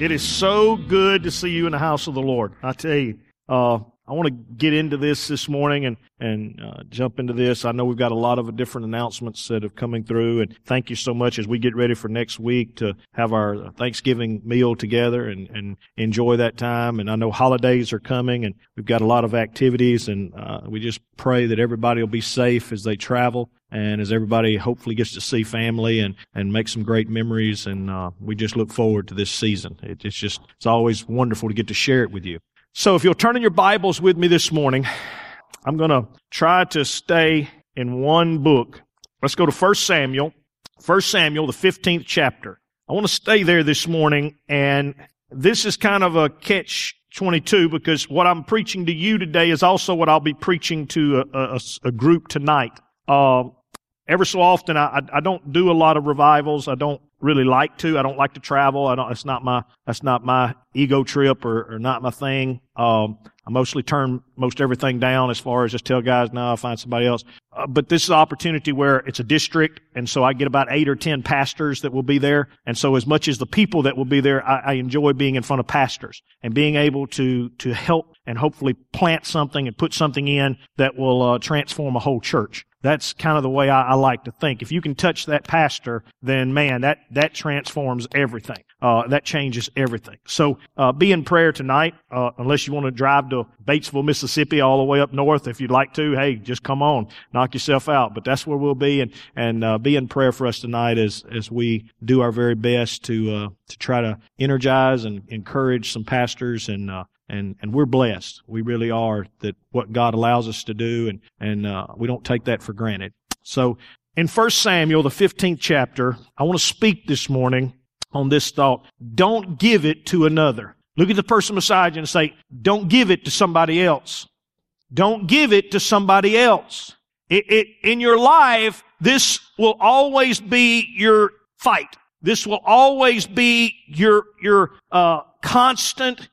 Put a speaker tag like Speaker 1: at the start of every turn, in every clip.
Speaker 1: It is so good to see you in the house of the Lord. I tell you, uh, I want to get into this this morning and and uh, jump into this. I know we've got a lot of different announcements that have coming through, and thank you so much as we get ready for next week to have our Thanksgiving meal together and and enjoy that time. And I know holidays are coming, and we've got a lot of activities, and uh, we just pray that everybody will be safe as they travel and as everybody hopefully gets to see family and, and make some great memories. And uh, we just look forward to this season. It, it's just, it's always wonderful to get to share it with you. So if you'll turn in your Bibles with me this morning, I'm going to try to stay in one book. Let's go to 1 Samuel, 1 Samuel, the 15th chapter. I want to stay there this morning and this is kind of a catch 22 because what I'm preaching to you today is also what I'll be preaching to a, a, a group tonight. Uh, ever so often, I, I don't do a lot of revivals. I don't really like to. I don't like to travel. I don't, it's not my, that's not my ego trip or, or not my thing. Um, I mostly turn most everything down as far as just tell guys, no, I'll find somebody else. Uh, but this is an opportunity where it's a district. And so I get about eight or 10 pastors that will be there. And so as much as the people that will be there, I, I enjoy being in front of pastors and being able to, to help and hopefully plant something and put something in that will uh, transform a whole church. That's kind of the way I, I, like to think. If you can touch that pastor, then man, that, that transforms everything. Uh, that changes everything. So, uh, be in prayer tonight, uh, unless you want to drive to Batesville, Mississippi, all the way up north. If you'd like to, hey, just come on, knock yourself out. But that's where we'll be and, and, uh, be in prayer for us tonight as, as we do our very best to, uh, to try to energize and encourage some pastors and, uh, and and we're blessed. We really are that what God allows us to do, and and uh, we don't take that for granted. So, in 1 Samuel, the 15th chapter, I want to speak this morning on this thought: Don't give it to another. Look at the person beside you and say, "Don't give it to somebody else. Don't give it to somebody else." It, it, in your life, this will always be your fight. This will always be your your uh, constant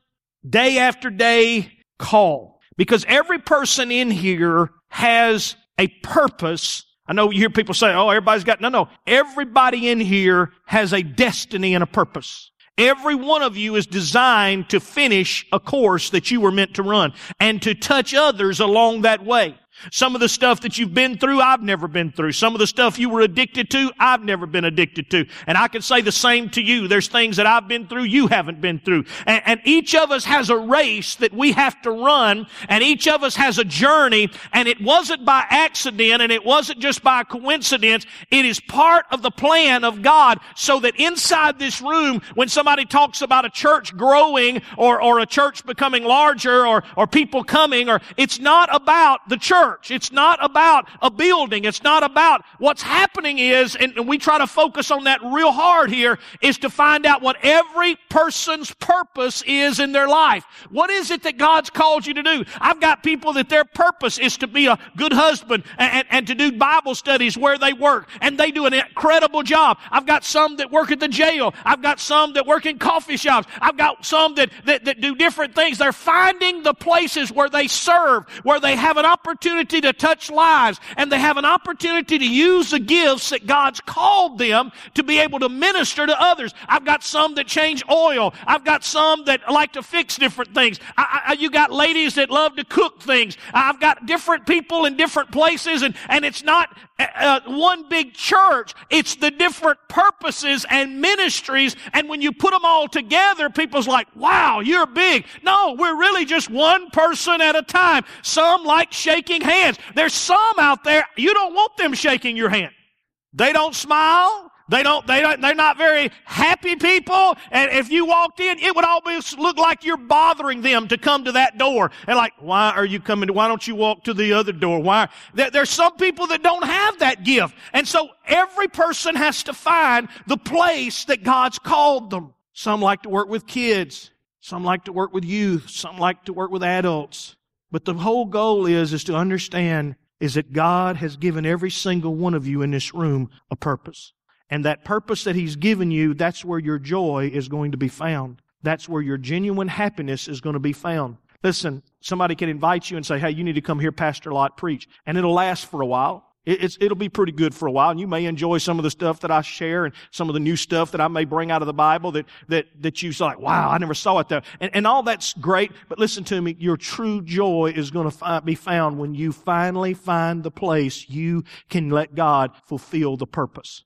Speaker 1: day after day call. Because every person in here has a purpose. I know you hear people say, oh, everybody's got, no, no. Everybody in here has a destiny and a purpose. Every one of you is designed to finish a course that you were meant to run and to touch others along that way. Some of the stuff that you've been through, I've never been through. Some of the stuff you were addicted to, I've never been addicted to. And I can say the same to you. There's things that I've been through you haven't been through. And, and, each of us has a race that we have to run, and each of us has a journey, and it wasn't by accident, and it wasn't just by coincidence. It is part of the plan of God so that inside this room, when somebody talks about a church growing or, or a church becoming larger or, or people coming, or it's not about the church church. It's not about a building. It's not about what's happening is, and we try to focus on that real hard here, is to find out what every person's purpose is in their life. What is it that God's called you to do? I've got people that their purpose is to be a good husband and, and, and to do Bible studies where they work, and they do an incredible job. I've got some that work at the jail. I've got some that work in coffee shops. I've got some that, that, that do different things. They're finding the places where they serve, where they have an opportunity opportunity to touch lives and they have an opportunity to use the gifts that God's called them to be able to minister to others. I've got some that change oil. I've got some that like to fix different things. I, I, you got ladies that love to cook things. I've got different people in different places and, and it's not uh, one big church. It's the different purposes and ministries. And when you put them all together, people's like, wow, you're big. No, we're really just one person at a time. Some like shaking hands. There's some out there, you don't want them shaking your hand. They don't smile. They don't, they don't, they're not very happy people. And if you walked in, it would almost look like you're bothering them to come to that door. And like, why are you coming why don't you walk to the other door? Why? There, there's some people that don't have that gift. And so every person has to find the place that God's called them. Some like to work with kids. Some like to work with youth. Some like to work with adults. But the whole goal is, is to understand is that God has given every single one of you in this room a purpose. And that purpose that He's given you, that's where your joy is going to be found. That's where your genuine happiness is going to be found. Listen, somebody can invite you and say, hey, you need to come hear Pastor Lot, preach. And it'll last for a while. It's, it'll be pretty good for a while, and you may enjoy some of the stuff that I share and some of the new stuff that I may bring out of the Bible that, that, that you like, wow, I never saw it there. And, and all that's great, but listen to me, your true joy is going to be found when you finally find the place you can let God fulfill the purpose.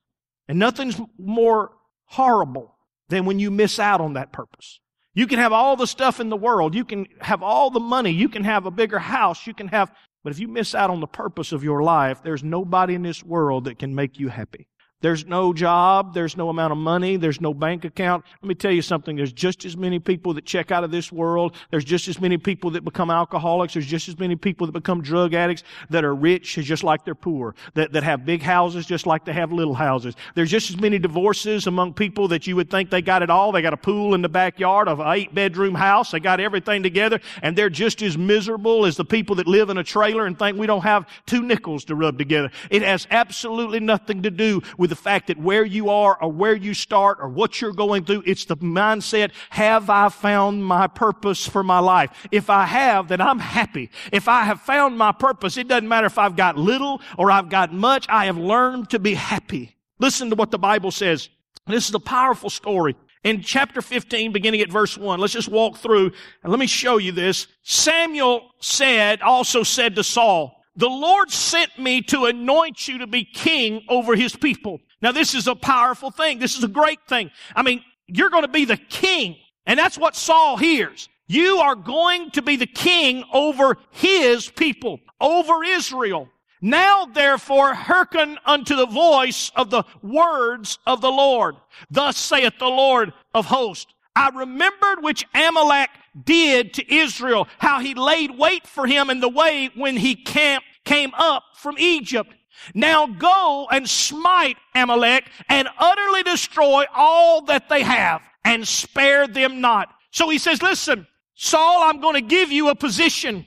Speaker 1: And nothing's more horrible than when you miss out on that purpose. You can have all the stuff in the world. You can have all the money. You can have a bigger house. You can have but if you miss out on the purpose of your life, there's nobody in this world that can make you happy. There's no job. There's no amount of money. There's no bank account. Let me tell you something. There's just as many people that check out of this world. There's just as many people that become alcoholics. There's just as many people that become drug addicts that are rich as just like they're poor. That, that have big houses just like they have little houses. There's just as many divorces among people that you would think they got it all. They got a pool in the backyard of an eight bedroom house. They got everything together and they're just as miserable as the people that live in a trailer and think we don't have two nickels to rub together. It has absolutely nothing to do with the fact that where you are or where you start or what you're going through, it's the mindset, have I found my purpose for my life? If I have, then I'm happy. If I have found my purpose, it doesn't matter if I've got little or I've got much, I have learned to be happy. Listen to what the Bible says. This is a powerful story. In chapter 15, beginning at verse 1, let's just walk through and let me show you this. Samuel said, also said to Saul, the Lord sent me to anoint you to be king over his people. Now this is a powerful thing. This is a great thing. I mean, you're going to be the king. And that's what Saul hears. You are going to be the king over his people, over Israel. Now therefore hearken unto the voice of the words of the Lord. Thus saith the Lord of hosts. I remembered which Amalek did to Israel, how he laid wait for him in the way when he camp, came up from Egypt. Now go and smite Amalek and utterly destroy all that they have and spare them not. So he says, listen, Saul, I'm going to give you a position.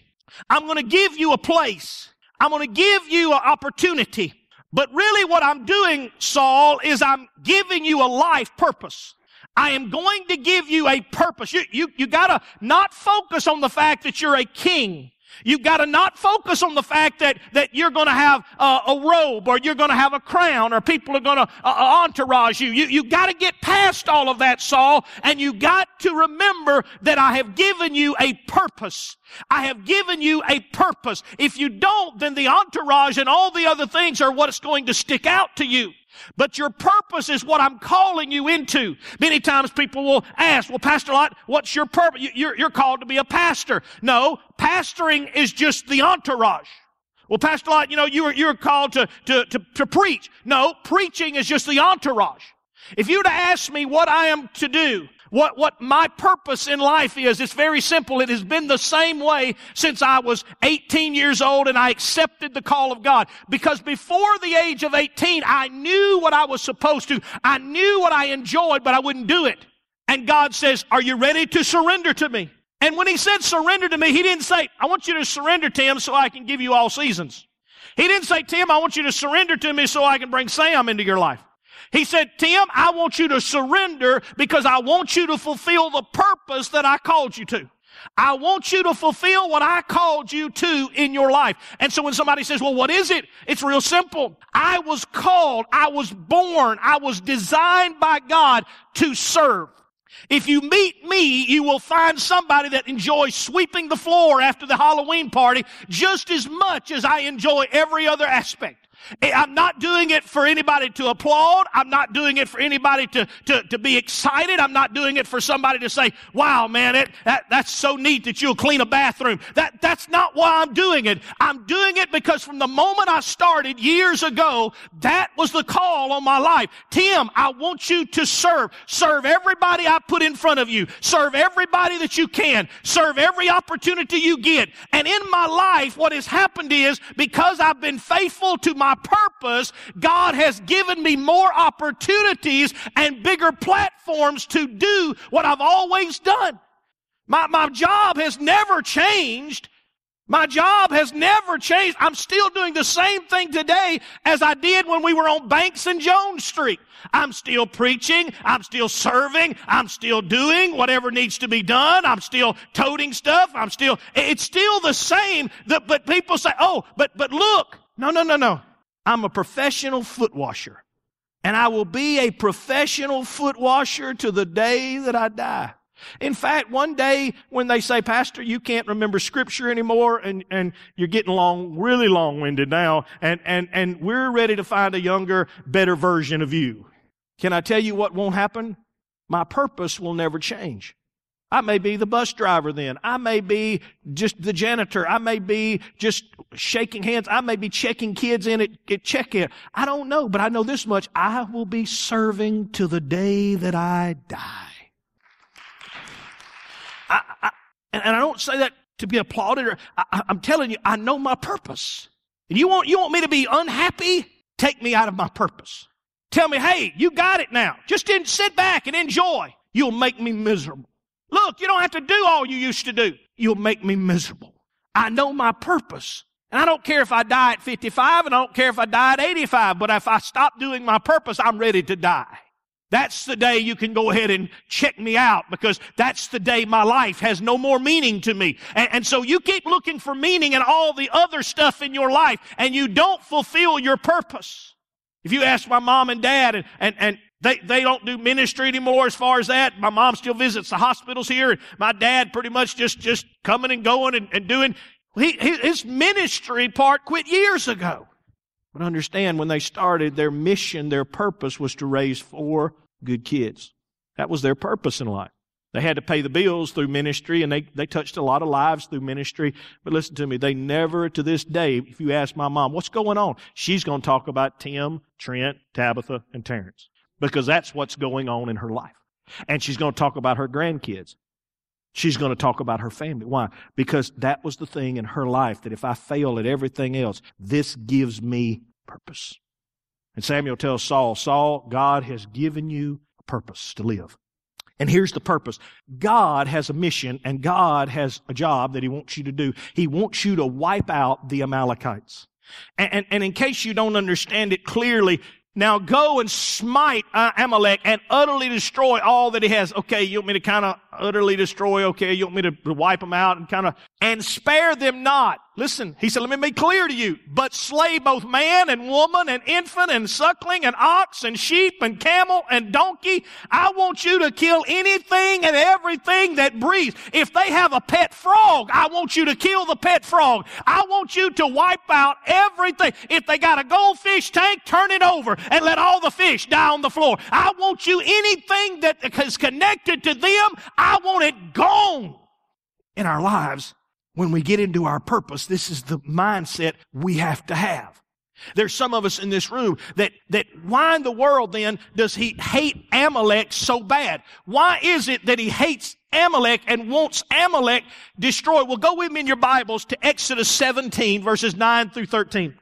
Speaker 1: I'm going to give you a place. I'm going to give you an opportunity. But really what I'm doing, Saul, is I'm giving you a life purpose. I am going to give you a purpose. You, you, you gotta not focus on the fact that you're a king. You've got to not focus on the fact that, that you're going to have uh, a robe or you're going to have a crown or people are going to uh, uh, entourage you. You, you've got to get past all of that, Saul, and you've got to remember that I have given you a purpose. I have given you a purpose. If you don't, then the entourage and all the other things are what's going to stick out to you. But your purpose is what I'm calling you into. Many times people will ask, well, Pastor Lot, what's your purpose? You're, you're called to be a pastor. No, pastoring is just the entourage. Well, Pastor Lot, you know, you're, you're called to, to, to, to preach. No, preaching is just the entourage. If you'd ask me what I am to do, what, what my purpose in life is, it's very simple. It has been the same way since I was 18 years old and I accepted the call of God. Because before the age of 18, I knew what I was supposed to. I knew what I enjoyed, but I wouldn't do it. And God says, are you ready to surrender to me? And when he said surrender to me, he didn't say, I want you to surrender to him so I can give you all seasons. He didn't say, Tim, I want you to surrender to me so I can bring Sam into your life. He said, Tim, I want you to surrender because I want you to fulfill the purpose that I called you to. I want you to fulfill what I called you to in your life. And so when somebody says, well, what is it? It's real simple. I was called, I was born, I was designed by God to serve. If you meet me, you will find somebody that enjoys sweeping the floor after the Halloween party just as much as I enjoy every other aspect. Eh, I'm not doing it for anybody to applaud. I'm not doing it for anybody to, to, to be excited. I'm not doing it for somebody to say, wow, man, it, that, that's so neat that you'll clean a bathroom. That, that's not why I'm doing it. I'm doing it because from the moment I started years ago, that was the call on my life. Tim, I want you to serve. Serve everybody I put in front of you. Serve everybody that you can. Serve every opportunity you get. And in my life, what has happened is because I've been faithful to my purpose, God has given me more opportunities and bigger platforms to do what I've always done. My, my job has never changed. My job has never changed. I'm still doing the same thing today as I did when we were on Banks and Jones Street. I'm still preaching. I'm still serving. I'm still doing whatever needs to be done. I'm still toting stuff. I'm still, it's still the same. That, but people say, oh, but, but look. No, no, no, no. I'm a professional foot washer. And I will be a professional foot washer to the day that I die. In fact, one day when they say, Pastor, you can't remember scripture anymore and, and you're getting long, really long winded now and, and, and we're ready to find a younger, better version of you. Can I tell you what won't happen? My purpose will never change. I may be the bus driver then. I may be just the janitor. I may be just shaking hands. I may be checking kids in at, at check-in. I don't know, but I know this much. I will be serving to the day that I die. I, I, and I don't say that to be applauded or I, I'm telling you, I know my purpose. And you want, you want me to be unhappy? Take me out of my purpose. Tell me, hey, you got it now. Just sit back and enjoy. You'll make me miserable. Look, you don't have to do all you used to do. You'll make me miserable. I know my purpose. And I don't care if I die at 55 and I don't care if I die at 85, but if I stop doing my purpose, I'm ready to die. That's the day you can go ahead and check me out because that's the day my life has no more meaning to me. And, and, so you keep looking for meaning in all the other stuff in your life and you don't fulfill your purpose. If you ask my mom and dad and, and, and they, they don't do ministry anymore as far as that. My mom still visits the hospitals here and my dad pretty much just, just coming and going and, and doing. He, his ministry part quit years ago. But understand when they started, their mission, their purpose was to raise four good kids. That was their purpose in life. They had to pay the bills through ministry and they, they touched a lot of lives through ministry. But listen to me, they never to this day, if you ask my mom, what's going on? She's going to talk about Tim, Trent, Tabitha, and Terrence because that's what's going on in her life. And she's going to talk about her grandkids. She's going to talk about her family. Why? Because that was the thing in her life that if I fail at everything else, this gives me purpose. And Samuel tells Saul, Saul, God has given you a purpose to live. And here's the purpose. God has a mission and God has a job that He wants you to do. He wants you to wipe out the Amalekites. And, and, and in case you don't understand it clearly, now go and smite Amalek and utterly destroy all that he has. Okay, you want me to kind of utterly destroy? Okay, you want me to wipe them out and kind of, and spare them not. Listen, he said, let me be clear to you, but slay both man and woman and infant and suckling and ox and sheep and camel and donkey. I want you to kill anything and everything that breathes. If they have a pet frog, I want you to kill the pet frog. I want you to wipe out everything. If they got a goldfish tank, turn it over and let all the fish die on the floor. I want you anything that is connected to them, I want it gone in our lives when we get into our purpose, this is the mindset we have to have. There's some of us in this room that, that why in the world then does he hate Amalek so bad? Why is it that he hates Amalek and wants Amalek destroyed? Well, go with me in your Bibles to Exodus 17 verses 9 through 13.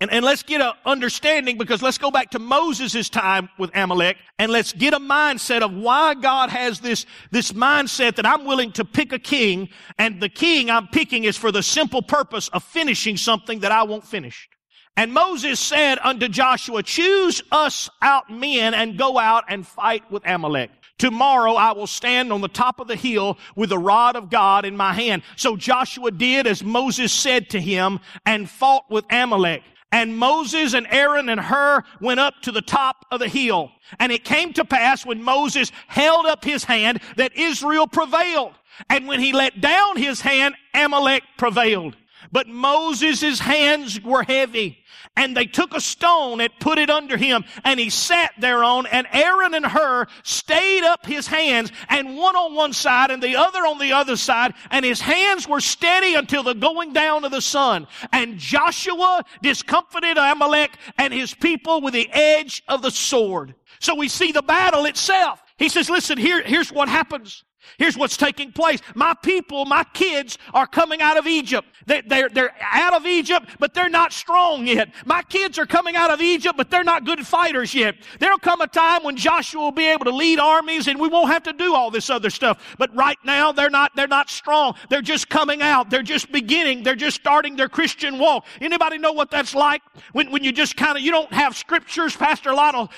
Speaker 1: And, and let's get an understanding because let's go back to Moses' time with Amalek and let's get a mindset of why God has this, this mindset that I'm willing to pick a king and the king I'm picking is for the simple purpose of finishing something that I won't finish. And Moses said unto Joshua, choose us out men and go out and fight with Amalek. Tomorrow I will stand on the top of the hill with the rod of God in my hand. So Joshua did as Moses said to him and fought with Amalek. And Moses and Aaron and Hur went up to the top of the hill. And it came to pass when Moses held up his hand that Israel prevailed. And when he let down his hand, Amalek prevailed. But Moses' hands were heavy. And they took a stone and put it under him, and he sat thereon, and Aaron and Hur stayed up his hands, and one on one side and the other on the other side, and his hands were steady until the going down of the sun. And Joshua discomfited Amalek and his people with the edge of the sword. So we see the battle itself. He says, listen, here, here's what happens. Here's what's taking place. My people, my kids are coming out of Egypt. They, they're, they're out of Egypt, but they're not strong yet. My kids are coming out of Egypt, but they're not good fighters yet. There'll come a time when Joshua will be able to lead armies and we won't have to do all this other stuff. But right now, they're not, they're not strong. They're just coming out. They're just beginning. They're just starting their Christian walk. Anybody know what that's like? When, when you just kind of, you don't have scriptures. Pastor Lot will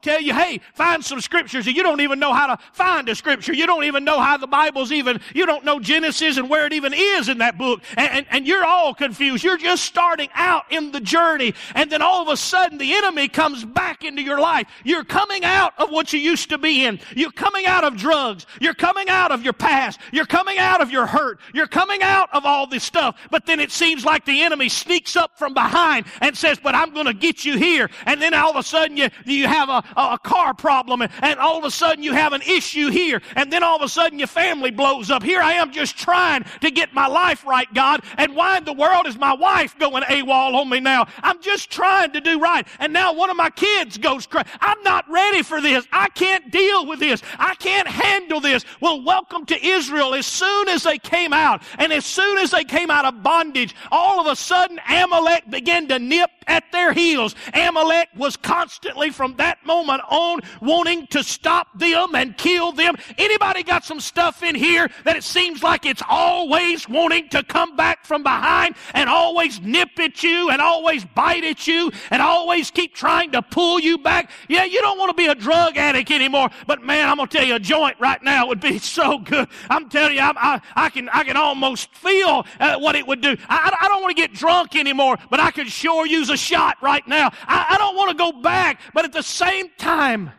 Speaker 1: tell you, hey, find some scriptures and you don't even know how to find a scripture. You don't even know know how the Bible's even, you don't know Genesis and where it even is in that book. And, and, and you're all confused. You're just starting out in the journey. And then all of a sudden the enemy comes back into your life. You're coming out of what you used to be in. You're coming out of drugs. You're coming out of your past. You're coming out of your hurt. You're coming out of all this stuff. But then it seems like the enemy sneaks up from behind and says, but I'm going to get you here. And then all of a sudden you, you have a, a car problem and, and all of a sudden you have an issue here. And then all of a sudden your family blows up. Here I am just trying to get my life right, God. And why in the world is my wife going AWOL on me now? I'm just trying to do right. And now one of my kids goes crazy. I'm not ready for this. I can't deal with this. I can't handle this. Well, welcome to Israel. As soon as they came out and as soon as they came out of bondage, all of a sudden Amalek began to nip at their heels. Amalek was constantly from that moment on wanting to stop them and kill them. Anybody got some stuff in here that it seems like it's always wanting to come back from behind and always nip at you and always bite at you and always keep trying to pull you back? Yeah, you don't want to be a drug addict anymore, but man, I'm going to tell you a joint right now would be so good. I'm telling you, I, I, I can, I can almost feel uh, what it would do. I, I don't want to get drunk anymore, but I could sure use a shot right now. I, I don't want to go back, but at the same time,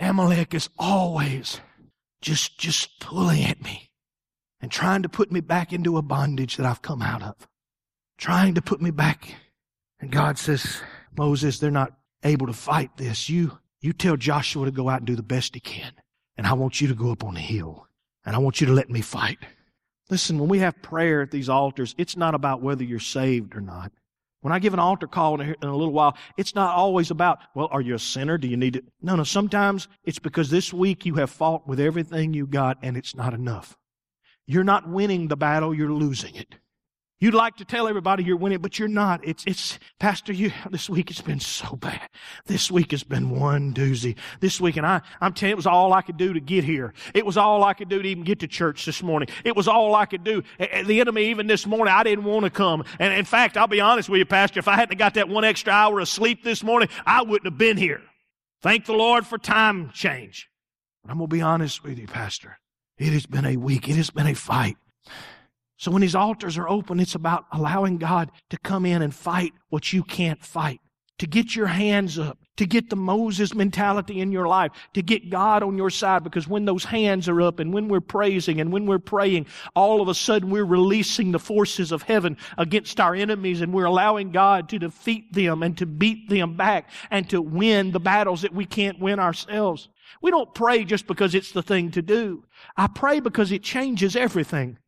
Speaker 1: Amalek is always just, just pulling at me and trying to put me back into a bondage that I've come out of. Trying to put me back. And God says, Moses, they're not able to fight this. You, you tell Joshua to go out and do the best he can. And I want you to go up on the hill. And I want you to let me fight. Listen, when we have prayer at these altars, it's not about whether you're saved or not. When I give an altar call in a, little while, it's not always about, well, are you a sinner? Do you need it? No, no. Sometimes it's because this week you have fought with everything you got and it's not enough. You're not winning the battle, you're losing it. You'd like to tell everybody you're winning, but you're not. It's, it's, Pastor, you, this week it's been so bad. This week has been one doozy. This week, and I, I'm telling you, it was all I could do to get here. It was all I could do to even get to church this morning. It was all I could do. The enemy, even this morning, I didn't want to come. And in fact, I'll be honest with you, Pastor, if I hadn't got that one extra hour of sleep this morning, I wouldn't have been here. Thank the Lord for time change. But I'm going to be honest with you, Pastor. It has been a week. It has been a fight. So when these altars are open, it's about allowing God to come in and fight what you can't fight. To get your hands up, to get the Moses mentality in your life, to get God on your side, because when those hands are up and when we're praising and when we're praying, all of a sudden we're releasing the forces of heaven against our enemies and we're allowing God to defeat them and to beat them back and to win the battles that we can't win ourselves. We don't pray just because it's the thing to do. I pray because it changes everything.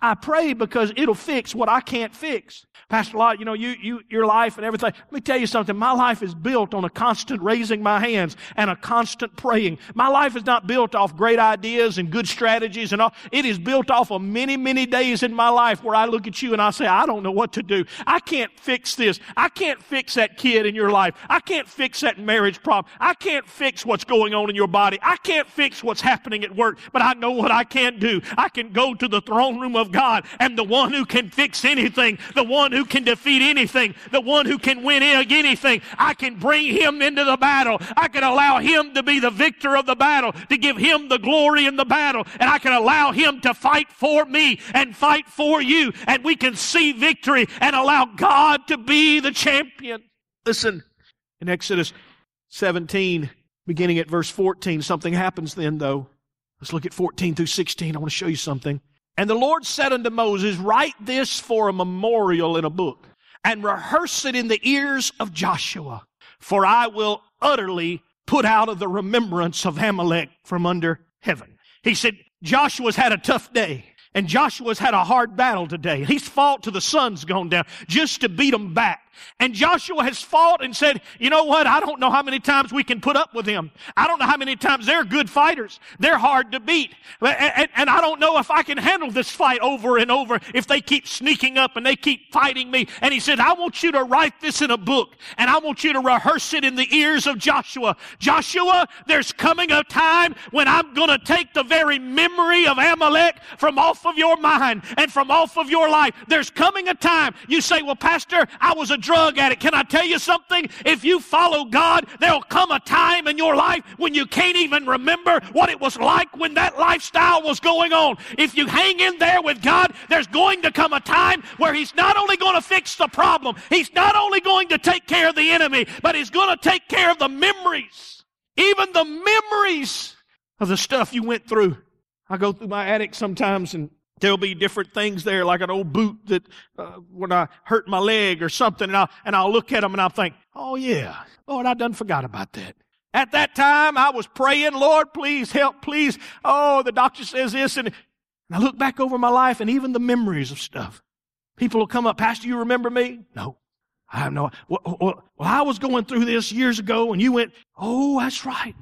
Speaker 1: I pray because it'll fix what I can't fix. Pastor Lot, you know, you, you, your life and everything. Let me tell you something. My life is built on a constant raising my hands and a constant praying. My life is not built off great ideas and good strategies and all. It is built off of many, many days in my life where I look at you and I say, I don't know what to do. I can't fix this. I can't fix that kid in your life. I can't fix that marriage problem. I can't fix what's going on in your body. I can't fix what's happening at work, but I know what I can do. I can go to the throne of God and the one who can fix anything, the one who can defeat anything, the one who can win anything. I can bring him into the battle. I can allow him to be the victor of the battle, to give him the glory in the battle, and I can allow him to fight for me and fight for you, and we can see victory and allow God to be the champion. Listen, in Exodus 17, beginning at verse 14, something happens then, though. Let's look at 14 through 16. I want to show you something. And the Lord said unto Moses, Write this for a memorial in a book, and rehearse it in the ears of Joshua, for I will utterly put out of the remembrance of Amalek from under heaven. He said, Joshua's had a tough day. And Joshua's had a hard battle today. He's fought till the sun's gone down just to beat them back. And Joshua has fought and said, you know what? I don't know how many times we can put up with them. I don't know how many times they're good fighters. They're hard to beat. And, I don't know if I can handle this fight over and over if they keep sneaking up and they keep fighting me. And he said, I want you to write this in a book and I want you to rehearse it in the ears of Joshua. Joshua, there's coming a time when I'm going to take the very memory of Amalek from off of your mind and from off of your life. There's coming a time you say, well, pastor, I was a drug addict. Can I tell you something? If you follow God, there'll come a time in your life when you can't even remember what it was like when that lifestyle was going on. If you hang in there with God, there's going to come a time where He's not only going to fix the problem, He's not only going to take care of the enemy, but He's going to take care of the memories. Even the memories of the stuff you went through. I go through my attic sometimes and there'll be different things there, like an old boot that uh, when I hurt my leg or something, and I'll, and I'll look at them and I'll think, oh yeah, Lord, I done forgot about that. At that time, I was praying, Lord, please help, please. Oh, the doctor says this, and, and I look back over my life and even the memories of stuff. People will come up, Pastor, you remember me? No. I have no, well, well, well, I was going through this years ago and you went, oh, that's right.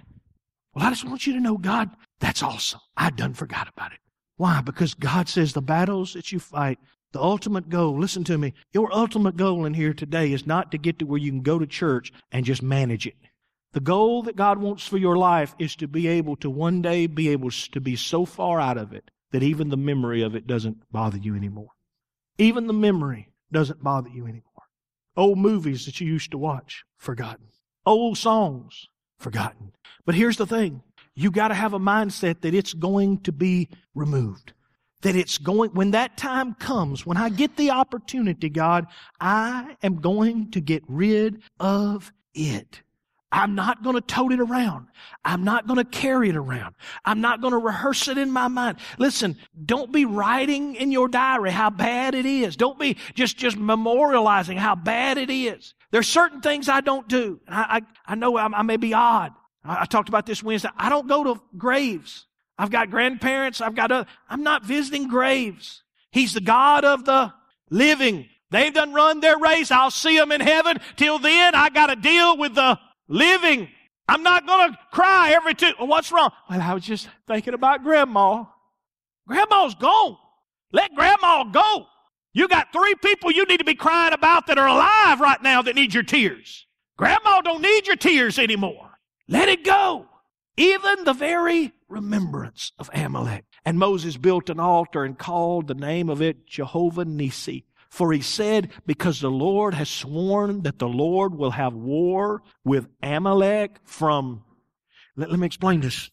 Speaker 1: Well, I just want you to know, God, that's awesome. I done forgot about it. Why? Because God says the battles that you fight, the ultimate goal, listen to me, your ultimate goal in here today is not to get to where you can go to church and just manage it. The goal that God wants for your life is to be able to one day be able to be so far out of it that even the memory of it doesn't bother you anymore. Even the memory doesn't bother you anymore. Old movies that you used to watch, forgotten. Old songs, forgotten. But here's the thing. You gotta have a mindset that it's going to be removed. That it's going, when that time comes, when I get the opportunity, God, I am going to get rid of it. I'm not going to tote it around. I'm not going to carry it around. I'm not going to rehearse it in my mind. Listen, don't be writing in your diary how bad it is. Don't be just, just memorializing how bad it is. There's certain things I don't do. I, I, I know I, I, may be odd. I, I, talked about this Wednesday. I don't go to graves. I've got grandparents. I've got a, I'm not visiting graves. He's the God of the living. They've done run their race. I'll see them in heaven. Till then, I got to deal with the living. I'm not going to cry every two. Well, what's wrong? Well, I was just thinking about grandma. Grandma's gone. Let grandma go. You got three people you need to be crying about that are alive right now that need your tears. Grandma don't need your tears anymore. Let it go. Even the very remembrance of Amalek. And Moses built an altar and called the name of it Jehovah Nissi, for he said, because the Lord has sworn that the Lord will have war with Amalek from. Let, let me explain this.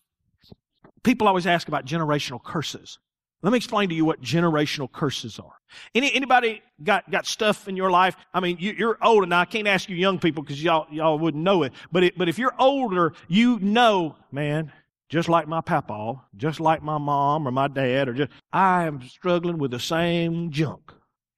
Speaker 1: People always ask about generational curses. Let me explain to you what generational curses are. Any, anybody got, got stuff in your life? I mean, you, are old and I can't ask you young people because y'all, y'all wouldn't know it. But it, but if you're older, you know, man, just like my papa, just like my mom or my dad or just, I am struggling with the same junk.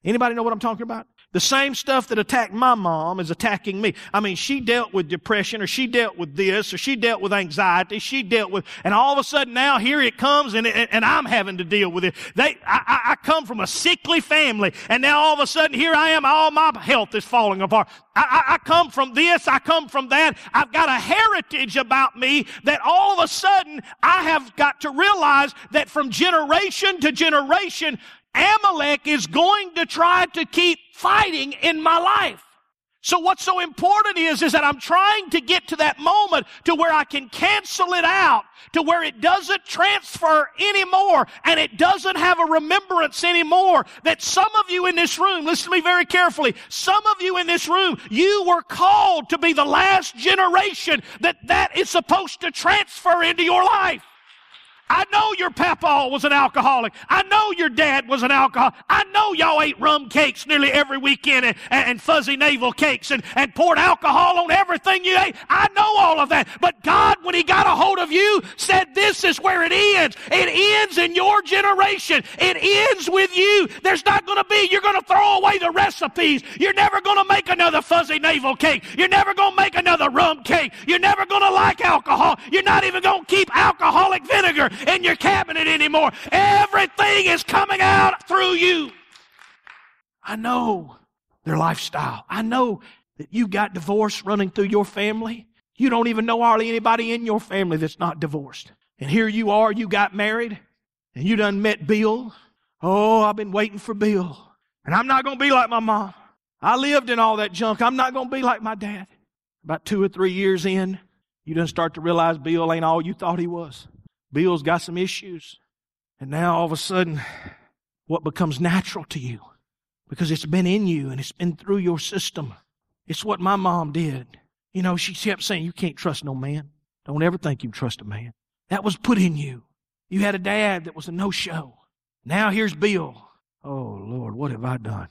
Speaker 1: Anybody know what I'm talking about? The same stuff that attacked my mom is attacking me. I mean, she dealt with depression or she dealt with this or she dealt with anxiety. She dealt with, and all of a sudden now here it comes and, and I'm having to deal with it. They, I, I come from a sickly family and now all of a sudden here I am, all my health is falling apart. I, I, I come from this, I come from that. I've got a heritage about me that all of a sudden I have got to realize that from generation to generation, Amalek is going to try to keep fighting in my life. So what's so important is, is that I'm trying to get to that moment to where I can cancel it out, to where it doesn't transfer anymore, and it doesn't have a remembrance anymore. That some of you in this room, listen to me very carefully, some of you in this room, you were called to be the last generation that that is supposed to transfer into your life. I know your papa was an alcoholic. I know your dad was an alcoholic. I know y'all ate rum cakes nearly every weekend and, and fuzzy navel cakes and, and poured alcohol on everything you ate. I know all of that. But God, when He got a hold of you, said this is where it ends. It ends in your generation. It ends with you. There's not going to be, you're going to throw away the recipes. You're never going to make another fuzzy navel cake. You're never going to make another rum cake. You're never going to like alcohol. You're not even going to keep alcoholic vinegar in your cabinet anymore. Everything is coming out through you. I know their lifestyle. I know that you got divorce running through your family. You don't even know hardly anybody in your family that's not divorced. And here you are, you got married, and you done met Bill. Oh, I've been waiting for Bill. And I'm not going to be like my mom. I lived in all that junk. I'm not going to be like my dad. About two or three years in, you done start to realize Bill ain't all you thought he was. Bill's got some issues. And now all of a sudden, what becomes natural to you because it's been in you and it's been through your system. It's what my mom did. You know, she kept saying, you can't trust no man. Don't ever think you trust a man. That was put in you. You had a dad that was a no-show. Now here's Bill. Oh Lord, what have I done?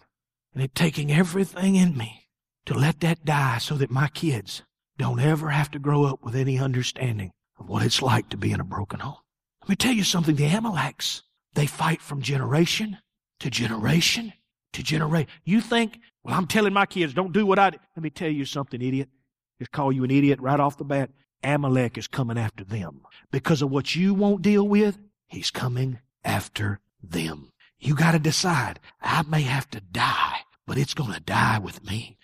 Speaker 1: And it taking everything in me to let that die so that my kids don't ever have to grow up with any understanding of what it's like to be in a broken home. Let me tell you something. The Amaleks, they fight from generation to generation to generation. You think, well, I'm telling my kids, don't do what I did. Let me tell you something, idiot. Just call you an idiot right off the bat. Amalek is coming after them. Because of what you won't deal with, he's coming after them. You gotta decide. I may have to die, but it's gonna die with me.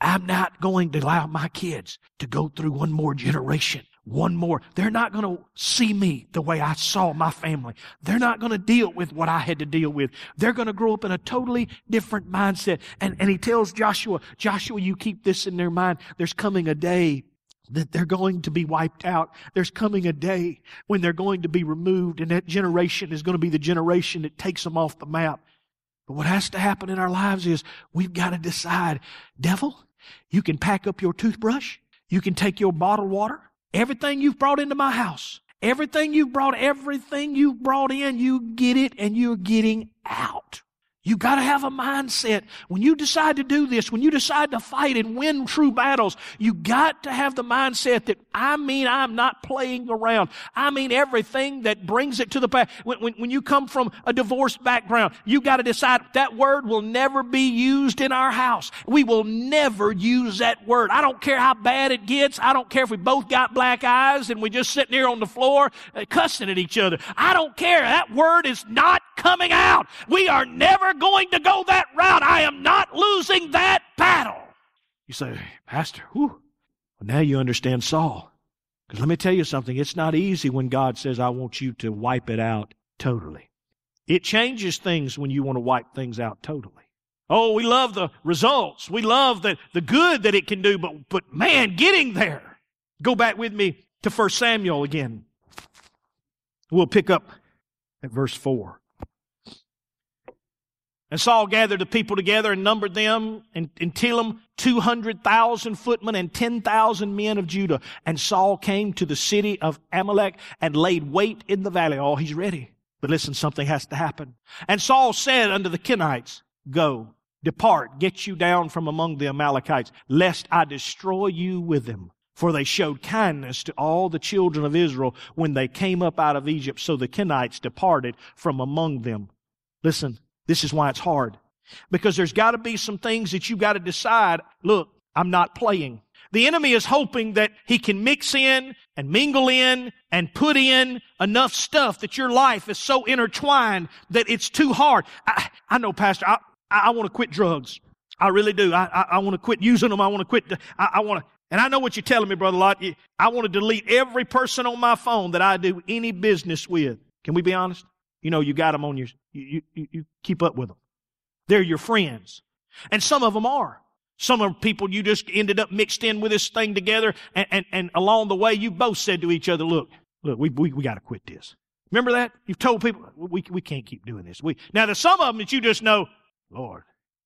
Speaker 1: I'm not going to allow my kids to go through one more generation one more. They're not going to see me the way I saw my family. They're not going to deal with what I had to deal with. They're going to grow up in a totally different mindset. And, and he tells Joshua, Joshua, you keep this in their mind. There's coming a day that they're going to be wiped out. There's coming a day when they're going to be removed and that generation is going to be the generation that takes them off the map. But what has to happen in our lives is we've got to decide, devil, you can pack up your toothbrush. You can take your bottled water. Everything you've brought into my house, everything you've brought, everything you've brought in, you get it and you're getting out. You gotta have a mindset. When you decide to do this, when you decide to fight and win true battles, you got to have the mindset that I mean I'm not playing around. I mean everything that brings it to the past. When, when, when you come from a divorced background, you gotta decide that word will never be used in our house. We will never use that word. I don't care how bad it gets. I don't care if we both got black eyes and we just sitting here on the floor uh, cussing at each other. I don't care. That word is not coming out. We are never going to go that route. I am not losing that battle. You say, Pastor, whew. Well, now you understand Saul. Because let me tell you something, it's not easy when God says, I want you to wipe it out totally. It changes things when you want to wipe things out totally. Oh, we love the results. We love the, the good that it can do, but, but man, getting there. Go back with me to 1 Samuel again. We'll pick up at verse 4. And Saul gathered the people together and numbered them and in Telaim 200,000 footmen and 10,000 men of Judah. And Saul came to the city of Amalek and laid wait in the valley. Oh, he's ready. But listen, something has to happen. And Saul said unto the Kenites, Go, depart, get you down from among the Amalekites, lest I destroy you with them. For they showed kindness to all the children of Israel when they came up out of Egypt. So the Kenites departed from among them. Listen, this is why it's hard. Because there's got to be some things that you've got to decide. Look, I'm not playing. The enemy is hoping that he can mix in and mingle in and put in enough stuff that your life is so intertwined that it's too hard. I, I know, Pastor, I, I want to quit drugs. I really do. I, I, I want to quit using them. I want to quit. I, I want to, and I know what you're telling me, Brother Lot. I want to delete every person on my phone that I do any business with. Can we be honest? You know, you got them on your, you, you, you keep up with them. They're your friends. And some of them are. Some of people you just ended up mixed in with this thing together and, and, and along the way you both said to each other, look, look, we, we, we got to quit this. Remember that? You've told people, we, we can't keep doing this. We, now there's some of them that you just know, Lord,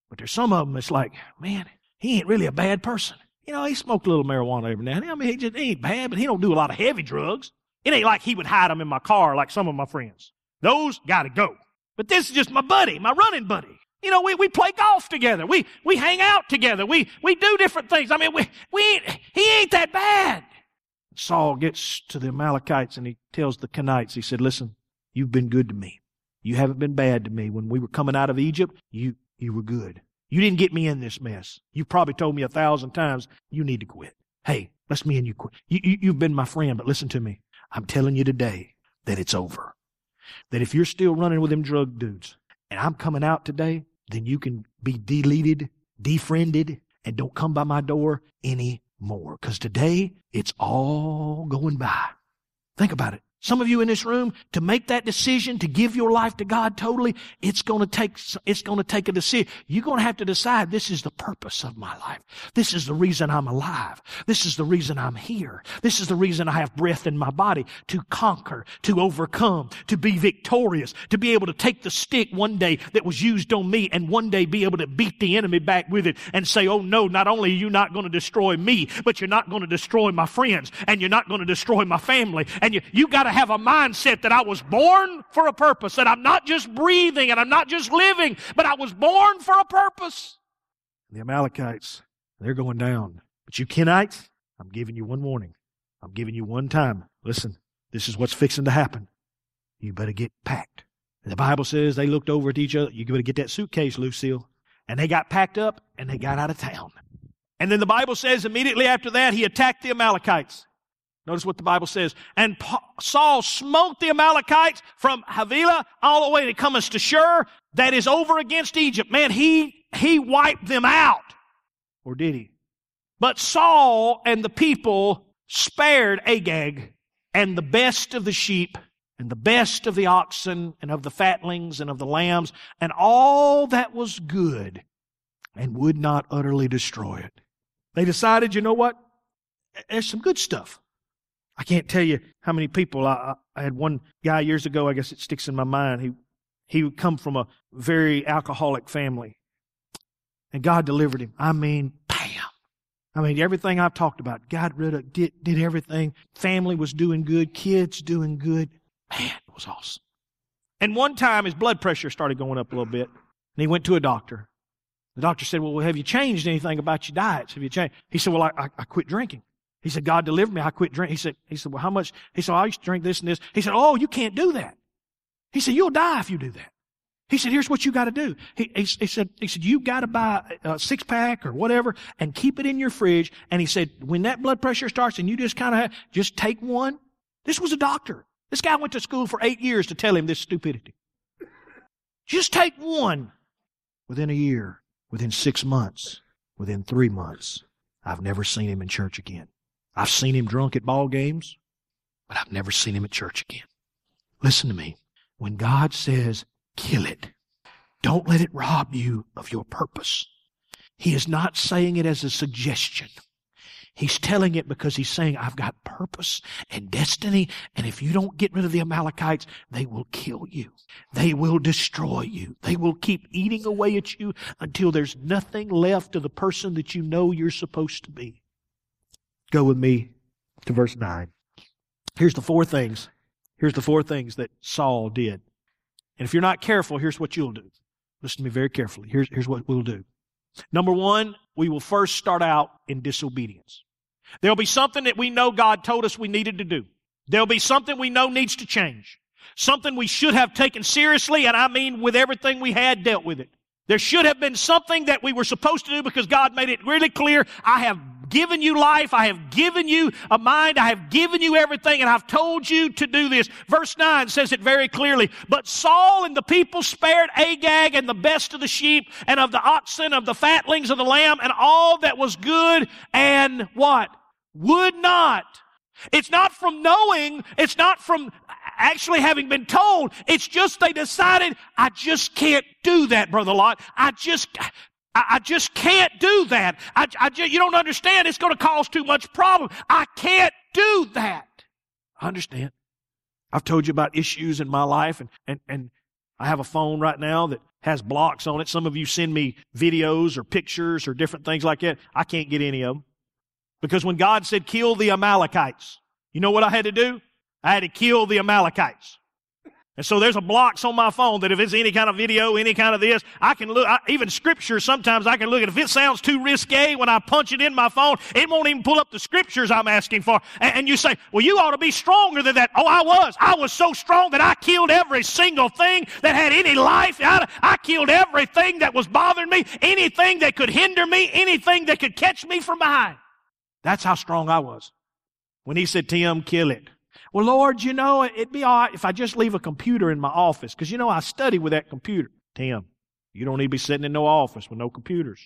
Speaker 1: but there's some of them that's like, man, he ain't really a bad person. You know, he smoked a little marijuana every now and then. I mean, he just he ain't bad, but he don't do a lot of heavy drugs. It ain't like he would hide them in my car like some of my friends. Those gotta go. But this is just my buddy, my running buddy. You know, we, we play golf together. We, we hang out together. We, we do different things. I mean, we, we ain't, he ain't that bad. Saul gets to the Amalekites and he tells the Kenites, he said, listen, you've been good to me. You haven't been bad to me. When we were coming out of Egypt, you, you were good. You didn't get me in this mess. You probably told me a thousand times, you need to quit. Hey, let's me and you quit. You, you, you've been my friend, but listen to me. I'm telling you today that it's over that if you're still running with them drug dudes and I'm coming out today, then you can be deleted, defriended, and don't come by my door anymore. Cause today it's all going by. Think about it. Some of you in this room, to make that decision to give your life to God totally, it's gonna take, it's gonna take a decision. You're gonna have to decide this is the purpose of my life. This is the reason I'm alive. This is the reason I'm here. This is the reason I have breath in my body to conquer, to overcome, to be victorious, to be able to take the stick one day that was used on me and one day be able to beat the enemy back with it and say, oh no, not only are you not gonna destroy me, but you're not gonna destroy my friends and you're not gonna destroy my family and you, you gotta have a mindset that I was born for a purpose, that I'm not just breathing and I'm not just living, but I was born for a purpose. The Amalekites, they're going down. But you Kenites, I'm giving you one warning. I'm giving you one time. Listen, this is what's fixing to happen. You better get packed. The Bible says they looked over at each other. You better get that suitcase, Lucille. And they got packed up and they got out of town. And then the Bible says immediately after that, he attacked the Amalekites. Notice what the Bible says. And Saul smote the Amalekites from Havilah all the way to cometh to Shur, that is over against Egypt. Man, he, he wiped them out. Or did he? But Saul and the people spared Agag and the best of the sheep and the best of the oxen and of the fatlings and of the lambs and all that was good and would not utterly destroy it. They decided, you know what? There's some good stuff. I can't tell you how many people. I, I had one guy years ago. I guess it sticks in my mind. He he would come from a very alcoholic family, and God delivered him. I mean, bam. I mean, everything I've talked about, God rid of, did, did everything. Family was doing good, kids doing good. Man, it was awesome. And one time his blood pressure started going up a little bit, and he went to a doctor. The doctor said, Well, have you changed anything about your diets? Have you changed? He said, Well, I, I, I quit drinking. He said, God delivered me. I quit drinking. He said, he said, well, how much? He said, oh, I used to drink this and this. He said, oh, you can't do that. He said, you'll die if you do that. He said, here's what you got to do. He, he, he, said, he said, you got to buy a six pack or whatever and keep it in your fridge. And he said, when that blood pressure starts and you just kind of just take one. This was a doctor. This guy went to school for eight years to tell him this stupidity. Just take one within a year, within six months, within three months. I've never seen him in church again. I've seen him drunk at ball games, but I've never seen him at church again. Listen to me. When God says, kill it, don't let it rob you of your purpose. He is not saying it as a suggestion. He's telling it because he's saying, I've got purpose and destiny, and if you don't get rid of the Amalekites, they will kill you. They will destroy you. They will keep eating away at you until there's nothing left of the person that you know you're supposed to be. Go with me to verse 9. Here's the four things. Here's the four things that Saul did. And if you're not careful, here's what you'll do. Listen to me very carefully. Here's, here's what we'll do. Number one, we will first start out in disobedience. There'll be something that we know God told us we needed to do. There'll be something we know needs to change. Something we should have taken seriously, and I mean with everything we had dealt with it. There should have been something that we were supposed to do because God made it really clear. I have given you life. I have given you a mind. I have given you everything and I've told you to do this. Verse 9 says it very clearly. But Saul and the people spared Agag and the best of the sheep and of the oxen, of the fatlings of the lamb and all that was good and what? Would not. It's not from knowing. It's not from actually having been told. It's just they decided, I just can't do that, Brother Lot. I just, I, just can't do that. I, I just, you don't understand. It's going to cause too much problem. I can't do that. I understand. I've told you about issues in my life and, and, and I have a phone right now that has blocks on it. Some of you send me videos or pictures or different things like that. I can't get any of them. Because when God said kill the Amalekites, you know what I had to do? I had to kill the Amalekites. And so there's a blocks on my phone that if it's any kind of video, any kind of this, I can look, I, even scripture, sometimes I can look at If it sounds too risque when I punch it in my phone, it won't even pull up the scriptures I'm asking for. And, and you say, well, you ought to be stronger than that. Oh, I was. I was so strong that I killed every single thing that had any life. I, I killed everything that was bothering me, anything that could hinder me, anything that could catch me from behind. That's how strong I was. When he said, Tim, kill it. Well, Lord, you know, it'd be all right if I just leave a computer in my office because, you know, I study with that computer. Tim, you don't need to be sitting in no office with no computers.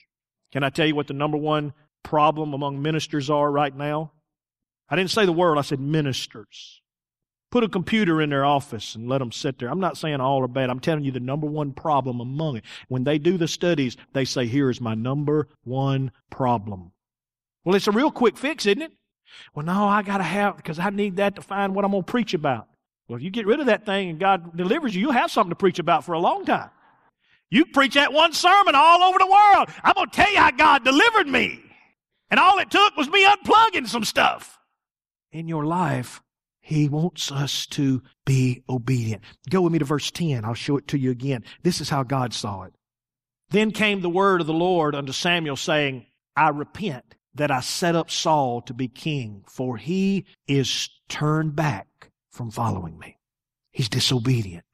Speaker 1: Can I tell you what the number one problem among ministers are right now? I didn't say the word, I said ministers. Put a computer in their office and let them sit there. I'm not saying all are bad. I'm telling you the number one problem among it. When they do the studies, they say, here is my number one problem. Well, it's a real quick fix, isn't it? Well, no, I got to have, because I need that to find what I'm going to preach about. Well, if you get rid of that thing and God delivers you, you'll have something to preach about for a long time. You preach that one sermon all over the world. I'm going to tell you how God delivered me. And all it took was me unplugging some stuff. In your life, He wants us to be obedient. Go with me to verse 10. I'll show it to you again. This is how God saw it. Then came the word of the Lord unto Samuel saying, I repent that I set up Saul to be king, for he is turned back from following me. He's disobedient.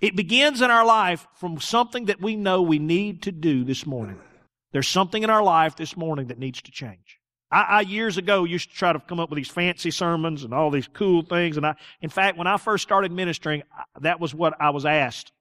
Speaker 1: It begins in our life from something that we know we need to do this morning. There's something in our life this morning that needs to change. I, I, years ago used to try to come up with these fancy sermons and all these cool things. And I, in fact, when I first started ministering, that was what I was asked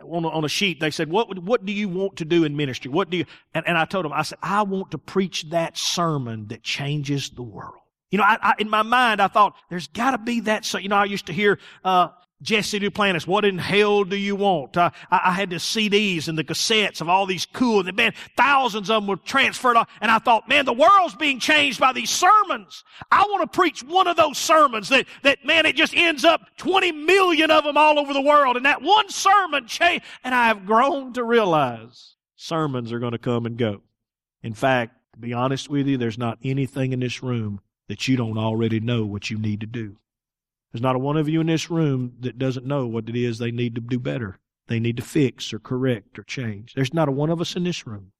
Speaker 1: on a, on a sheet. They said, "What what do you want to do in ministry? What do you?" And, and I told them, I said, "I want to preach that sermon that changes the world." You know, I, I, in my mind, I thought there's got to be that. So, you know, I used to hear uh, Jesse Duplantis, what in hell do you want? Uh, I, I, had the CDs and the cassettes of all these cool, and man, thousands of them were transferred. And I thought, man, the world's being changed by these sermons. I want to preach one of those sermons that, that man, it just ends up 20 million of them all over the world. And that one sermon changed. And I have grown to realize sermons are going to come and go. In fact, to be honest with you, there's not anything in this room that you don't already know what you need to do. There's not a one of you in this room that doesn't know what it is they need to do better. They need to fix or correct or change. There's not a one of us in this room.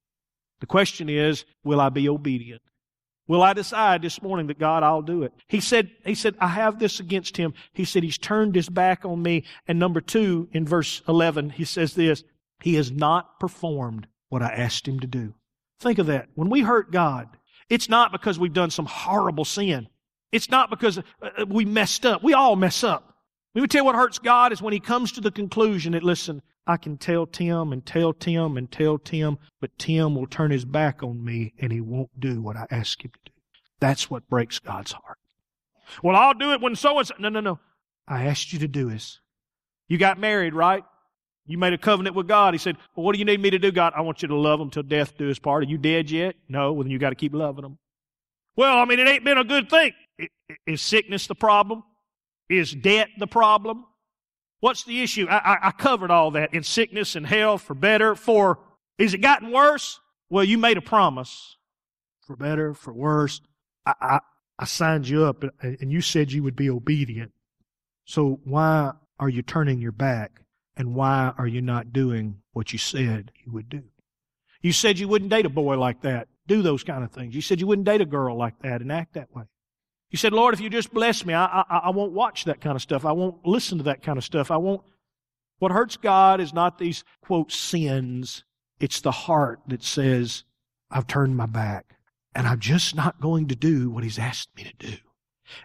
Speaker 1: The question is, will I be obedient? Will I decide this morning that God, I'll do it? He said, he said, I have this against him. He said, he's turned his back on me. And number two, in verse 11, he says this, he has not performed what I asked him to do. Think of that. When we hurt God, it's not because we've done some horrible sin. It's not because uh, uh, we messed up. We all mess up. Let me tell you what hurts God is when He comes to the conclusion that, listen, I can tell Tim and tell Tim and tell Tim, but Tim will turn his back on me and he won't do what I ask him to do. That's what breaks God's heart. Well, I'll do it when so and so. No, no, no. I asked you to do this. You got married, right? You made a covenant with God. He said, well, what do you need me to do, God? I want you to love them till death do us part. Are you dead yet? No. Well, then you got to keep loving them. Well, I mean, it ain't been a good thing. Is sickness the problem? Is debt the problem? What's the issue? I, I, I covered all that in sickness and health for better, for, is it gotten worse? Well, you made a promise for better, for worse. I, I, I signed you up and you said you would be obedient. So why are you turning your back? And why are you not doing what you said you would do? You said you wouldn't date a boy like that, do those kind of things. You said you wouldn't date a girl like that and act that way. You said, Lord, if you just bless me, I, I, I won't watch that kind of stuff. I won't listen to that kind of stuff. I won't. What hurts God is not these, quote, sins. It's the heart that says, I've turned my back and I'm just not going to do what He's asked me to do.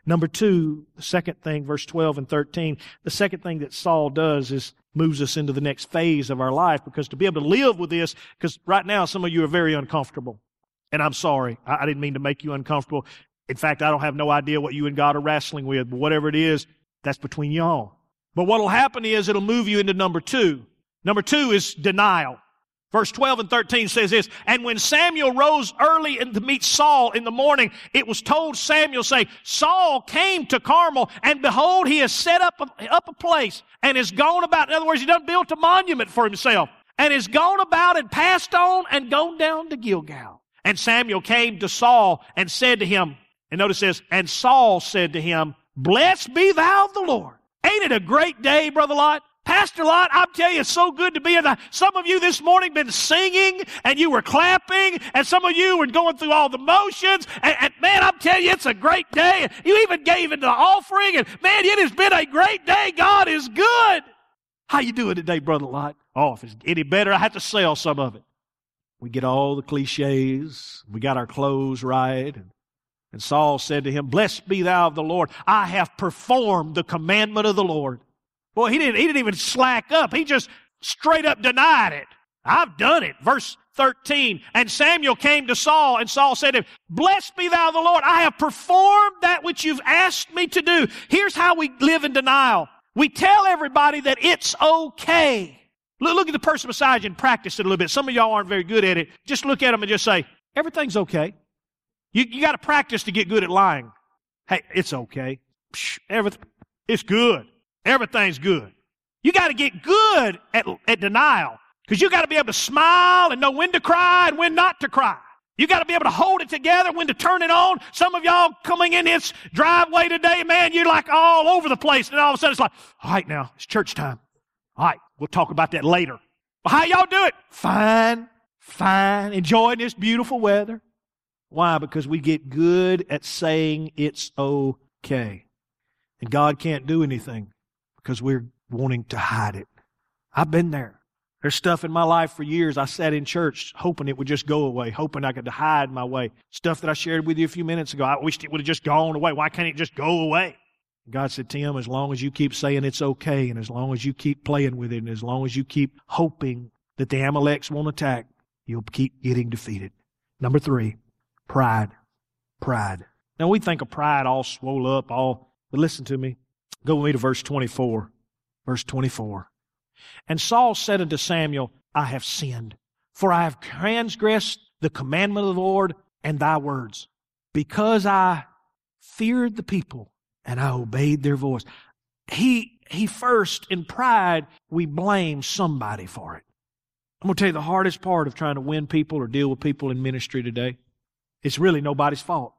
Speaker 1: Number two, the second thing, verse 12 and 13, the second thing that Saul does is moves us into the next phase of our life because to be able to live with this, because right now some of you are very uncomfortable. And I'm sorry. I didn't mean to make you uncomfortable. In fact, I don't have no idea what you and God are wrestling with, but whatever it is, that's between y'all. But what'll happen is it'll move you into number two. Number two is denial. Verse 12 and 13 says this, And when Samuel rose early to meet Saul in the morning, it was told Samuel, saying, Saul came to Carmel, and behold, he has set up a, up a place, and has gone about, in other words, he done built a monument for himself, and has gone about and passed on and gone down to Gilgal. And Samuel came to Saul and said to him, and notice this, and Saul said to him, Blessed be thou the Lord. Ain't it a great day, Brother Lot? Pastor Lot, I'm telling you, it's so good to be in the, some of you this morning been singing and you were clapping and some of you were going through all the motions and, and man, I'm telling you, it's a great day. You even gave into the offering and man, it has been a great day. God is good. How you doing today, Brother Lot? Oh, if it's any better, I have to sell some of it. We get all the cliches. We got our clothes right and and Saul said to him, Blessed be thou of the Lord. I have performed the commandment of the Lord. Boy, he didn't, he didn't even slack up. He just straight up denied it. I've done it. Verse 13. And Samuel came to Saul, and Saul said to him, Blessed be thou the Lord. I have performed that which you've asked me to do. Here's how we live in denial. We tell everybody that it's okay. Look, look at the person beside you and practice it a little bit. Some of y'all aren't very good at it. Just look at them and just say, everything's okay. You, you got to practice to get good at lying. Hey, it's okay. Psh, everything, it's good. Everything's good. You got to get good at, at denial because you got to be able to smile and know when to cry and when not to cry. You got to be able to hold it together, when to turn it on. Some of y'all coming in this driveway today, man, you're like all over the place. And all of a sudden it's like, all right, now it's church time. All right, we'll talk about that later. How y'all do it? Fine, fine, enjoying this beautiful weather. Why? Because we get good at saying it's okay. And God can't do anything because we're wanting to hide it. I've been there. There's stuff in my life for years I sat in church hoping it would just go away, hoping I could hide my way. Stuff that I shared with you a few minutes ago. I wished it would have just gone away. Why can't it just go away? God said, Tim, as long as you keep saying it's okay, and as long as you keep playing with it, and as long as you keep hoping that the Amaleks won't attack, you'll keep getting defeated. Number three, pride. Pride. Now we think of pride all swole up, all, but listen to me. Go with me to verse 24. Verse 24. And Saul said unto Samuel, I have sinned, for I have transgressed the commandment of the Lord and thy words, because I feared the people and I obeyed their voice. He, he first, in pride, we blame somebody for it. I'm going to tell you the hardest part of trying to win people or deal with people in ministry today. It's really nobody's fault.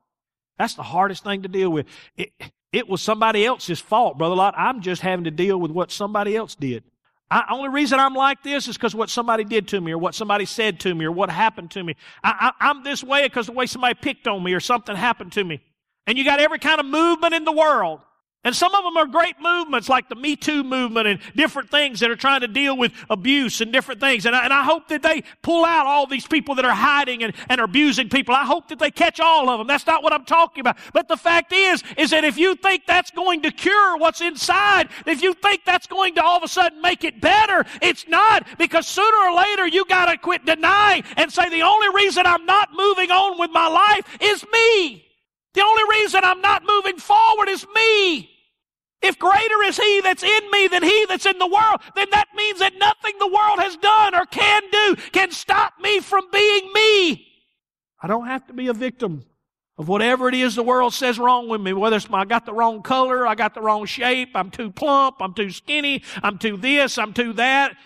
Speaker 1: That's the hardest thing to deal with. It, it was somebody else's fault, Brother Lot. I'm just having to deal with what somebody else did. I, only reason I'm like this is because what somebody did to me or what somebody said to me or what happened to me. I, I, I'm this way because the way somebody picked on me or something happened to me. And you got every kind of movement in the world. And some of them are great movements like the Me Too movement and different things that are trying to deal with abuse and different things. And I, and I hope that they pull out all these people that are hiding and, and abusing people. I hope that they catch all of them. That's not what I'm talking about. But the fact is, is that if you think that's going to cure what's inside, if you think that's going to all of a sudden make it better, it's not because sooner or later you gotta quit denying and say the only reason I'm not moving on with my life is me. The only reason I'm not moving forward is me. If greater is he that's in me than he that's in the world, then that means that nothing the world has done or can do can stop me from being me. I don't have to be a victim of whatever it is the world says wrong with me, whether it's my, I got the wrong color, I got the wrong shape, I'm too plump, I'm too skinny, I'm too this, I'm too that.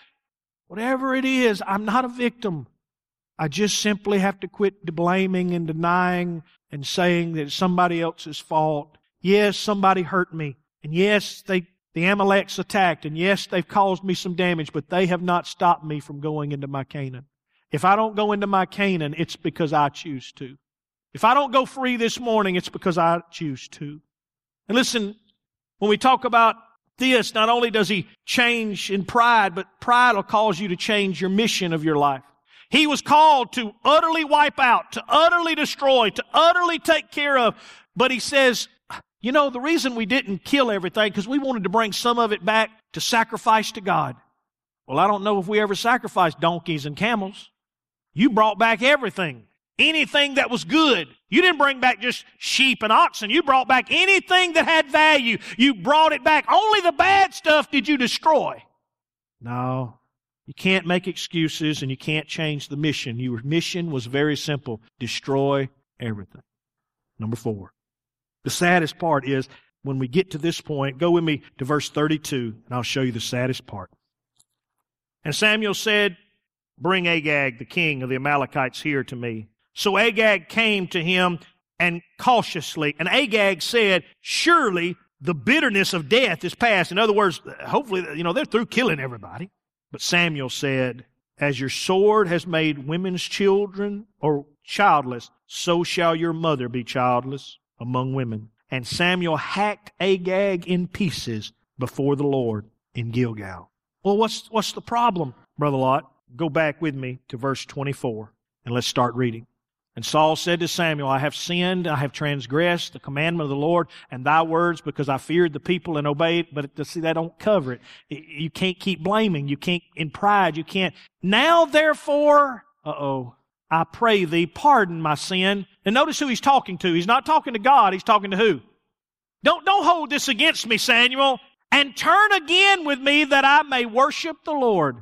Speaker 1: Whatever it is, I'm not a victim. I just simply have to quit blaming and denying and saying that it's somebody else's fault. Yes, somebody hurt me. And yes, they, the Amaleks attacked. And yes, they've caused me some damage, but they have not stopped me from going into my Canaan. If I don't go into my Canaan, it's because I choose to. If I don't go free this morning, it's because I choose to. And listen, when we talk about this, not only does he change in pride, but pride will cause you to change your mission of your life. He was called to utterly wipe out, to utterly destroy, to utterly take care of. But he says, you know, the reason we didn't kill everything, because we wanted to bring some of it back to sacrifice to God. Well, I don't know if we ever sacrificed donkeys and camels. You brought back everything. Anything that was good. You didn't bring back just sheep and oxen. You brought back anything that had value. You brought it back. Only the bad stuff did you destroy. No, you can't make excuses and you can't change the mission. Your mission was very simple. Destroy everything. Number four. The saddest part is when we get to this point, go with me to verse 32 and I'll show you the saddest part. And Samuel said, Bring Agag, the king of the Amalekites, here to me. So Agag came to him and cautiously, and Agag said, Surely the bitterness of death is past. In other words, hopefully, you know, they're through killing everybody. But Samuel said, As your sword has made women's children or childless, so shall your mother be childless among women. And Samuel hacked Agag in pieces before the Lord in Gilgal. Well, what's, what's the problem, Brother Lot? Go back with me to verse 24 and let's start reading. And Saul said to Samuel, I have sinned, I have transgressed the commandment of the Lord and thy words because I feared the people and obeyed. But see, that don't cover it. You can't keep blaming. You can't, in pride, you can't. Now therefore, uh oh, I pray thee, pardon my sin. And notice who he's talking to. He's not talking to God, he's talking to who? Don't, don't hold this against me, Samuel, and turn again with me that I may worship the Lord.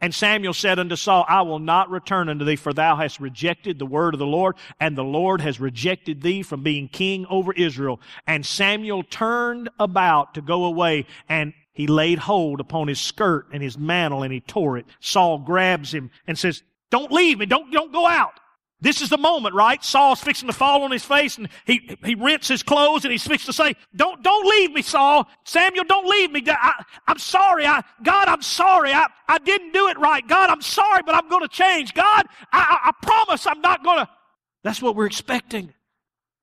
Speaker 1: And Samuel said unto Saul, I will not return unto thee, for thou hast rejected the word of the Lord, and the Lord has rejected thee from being king over Israel. And Samuel turned about to go away, and he laid hold upon his skirt and his mantle, and he tore it. Saul grabs him and says, Don't leave me, don't, don't go out. This is the moment, right? Saul's fixing to fall on his face and he, he rents his clothes and he's fixing to say, don't, don't leave me, Saul. Samuel, don't leave me. I, am sorry. I, God, I'm sorry. I, I didn't do it right. God, I'm sorry, but I'm going to change. God, I, I, promise I'm not going to. That's what we're expecting.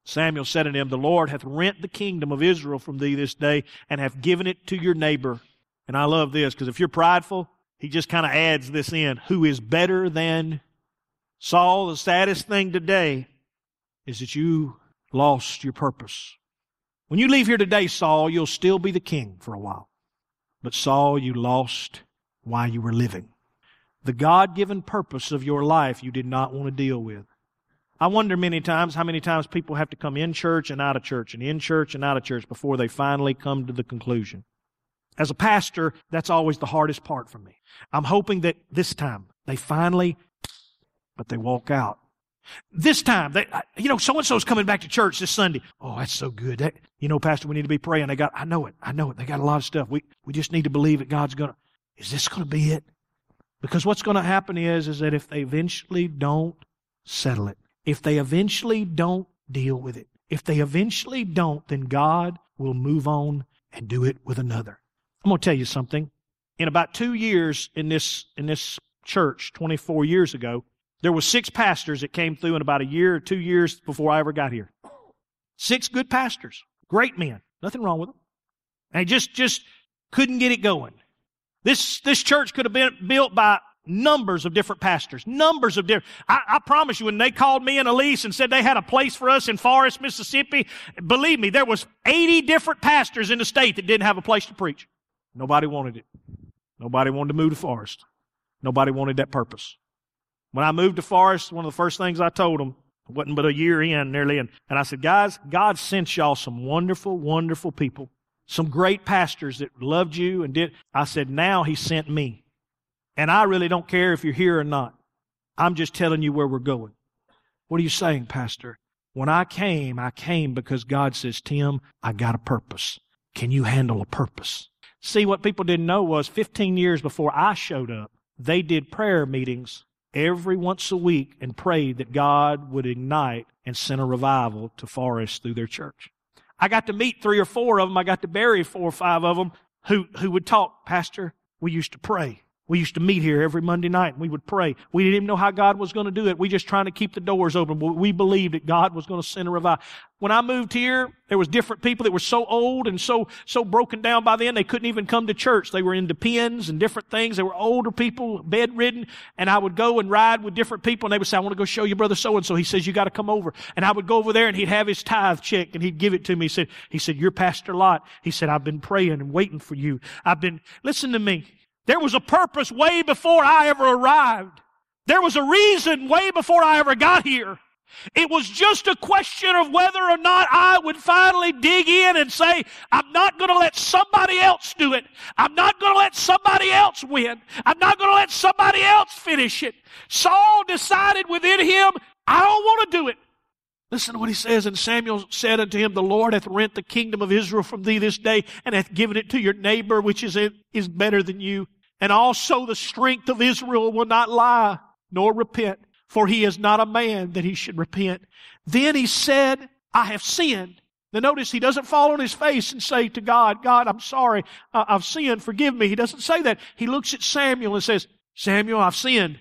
Speaker 1: Samuel said unto him, The Lord hath rent the kingdom of Israel from thee this day and hath given it to your neighbor. And I love this because if you're prideful, he just kind of adds this in, who is better than Saul, the saddest thing today is that you lost your purpose. When you leave here today, Saul, you'll still be the king for a while. But Saul, you lost while you were living. The God given purpose of your life you did not want to deal with. I wonder many times how many times people have to come in church and out of church and in church and out of church before they finally come to the conclusion. As a pastor, that's always the hardest part for me. I'm hoping that this time they finally but they walk out. This time, they, you know, so and so's coming back to church this Sunday. Oh, that's so good. That, you know, Pastor, we need to be praying. They got, I know it. I know it. They got a lot of stuff. We, we just need to believe that God's going to, is this going to be it? Because what's going to happen is, is that if they eventually don't settle it, if they eventually don't deal with it, if they eventually don't, then God will move on and do it with another. I'm going to tell you something. In about two years in this, in this church, 24 years ago, there were six pastors that came through in about a year or two years before I ever got here. Six good pastors. Great men. Nothing wrong with them. They just, just couldn't get it going. This, this church could have been built by numbers of different pastors. Numbers of different. I, I, promise you, when they called me and Elise and said they had a place for us in Forest, Mississippi, believe me, there was 80 different pastors in the state that didn't have a place to preach. Nobody wanted it. Nobody wanted to move to Forest. Nobody wanted that purpose. When I moved to Forest, one of the first things I told them, wasn't but a year in nearly, and, and I said, guys, God sent y'all some wonderful, wonderful people, some great pastors that loved you and did. I said, now He sent me. And I really don't care if you're here or not. I'm just telling you where we're going. What are you saying, Pastor? When I came, I came because God says, Tim, I got a purpose. Can you handle a purpose? See, what people didn't know was 15 years before I showed up, they did prayer meetings every once a week and prayed that God would ignite and send a revival to Forest through their church. I got to meet three or four of them. I got to bury four or five of them who, who would talk, Pastor, we used to pray. We used to meet here every Monday night and we would pray. We didn't even know how God was going to do it. We just trying to keep the doors open. We believed that God was going to send a revival. When I moved here, there was different people that were so old and so, so broken down by then they couldn't even come to church. They were in pens and different things. They were older people, bedridden. And I would go and ride with different people and they would say, I want to go show you brother so and so. He says, you got to come over. And I would go over there and he'd have his tithe check and he'd give it to me. He said, he said, you're Pastor Lot. He said, I've been praying and waiting for you. I've been, listen to me. There was a purpose way before I ever arrived. There was a reason way before I ever got here. It was just a question of whether or not I would finally dig in and say, I'm not going to let somebody else do it. I'm not going to let somebody else win. I'm not going to let somebody else finish it. Saul decided within him, I don't want to do it. Listen to what he says. And Samuel said unto him, The Lord hath rent the kingdom of Israel from thee this day, and hath given it to your neighbor, which is, is better than you. And also the strength of Israel will not lie nor repent, for he is not a man that he should repent. Then he said, I have sinned. Now notice he doesn't fall on his face and say to God, God, I'm sorry. I've sinned. Forgive me. He doesn't say that. He looks at Samuel and says, Samuel, I've sinned.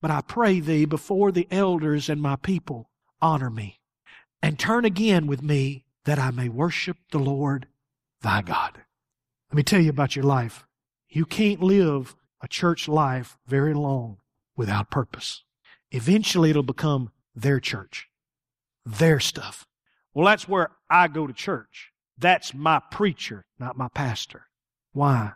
Speaker 1: But I pray thee before the elders and my people, honor me and turn again with me that I may worship the Lord thy God. Let me tell you about your life. You can't live a church life very long without purpose. Eventually it'll become their church, their stuff. Well, that's where I go to church. That's my preacher, not my pastor. Why?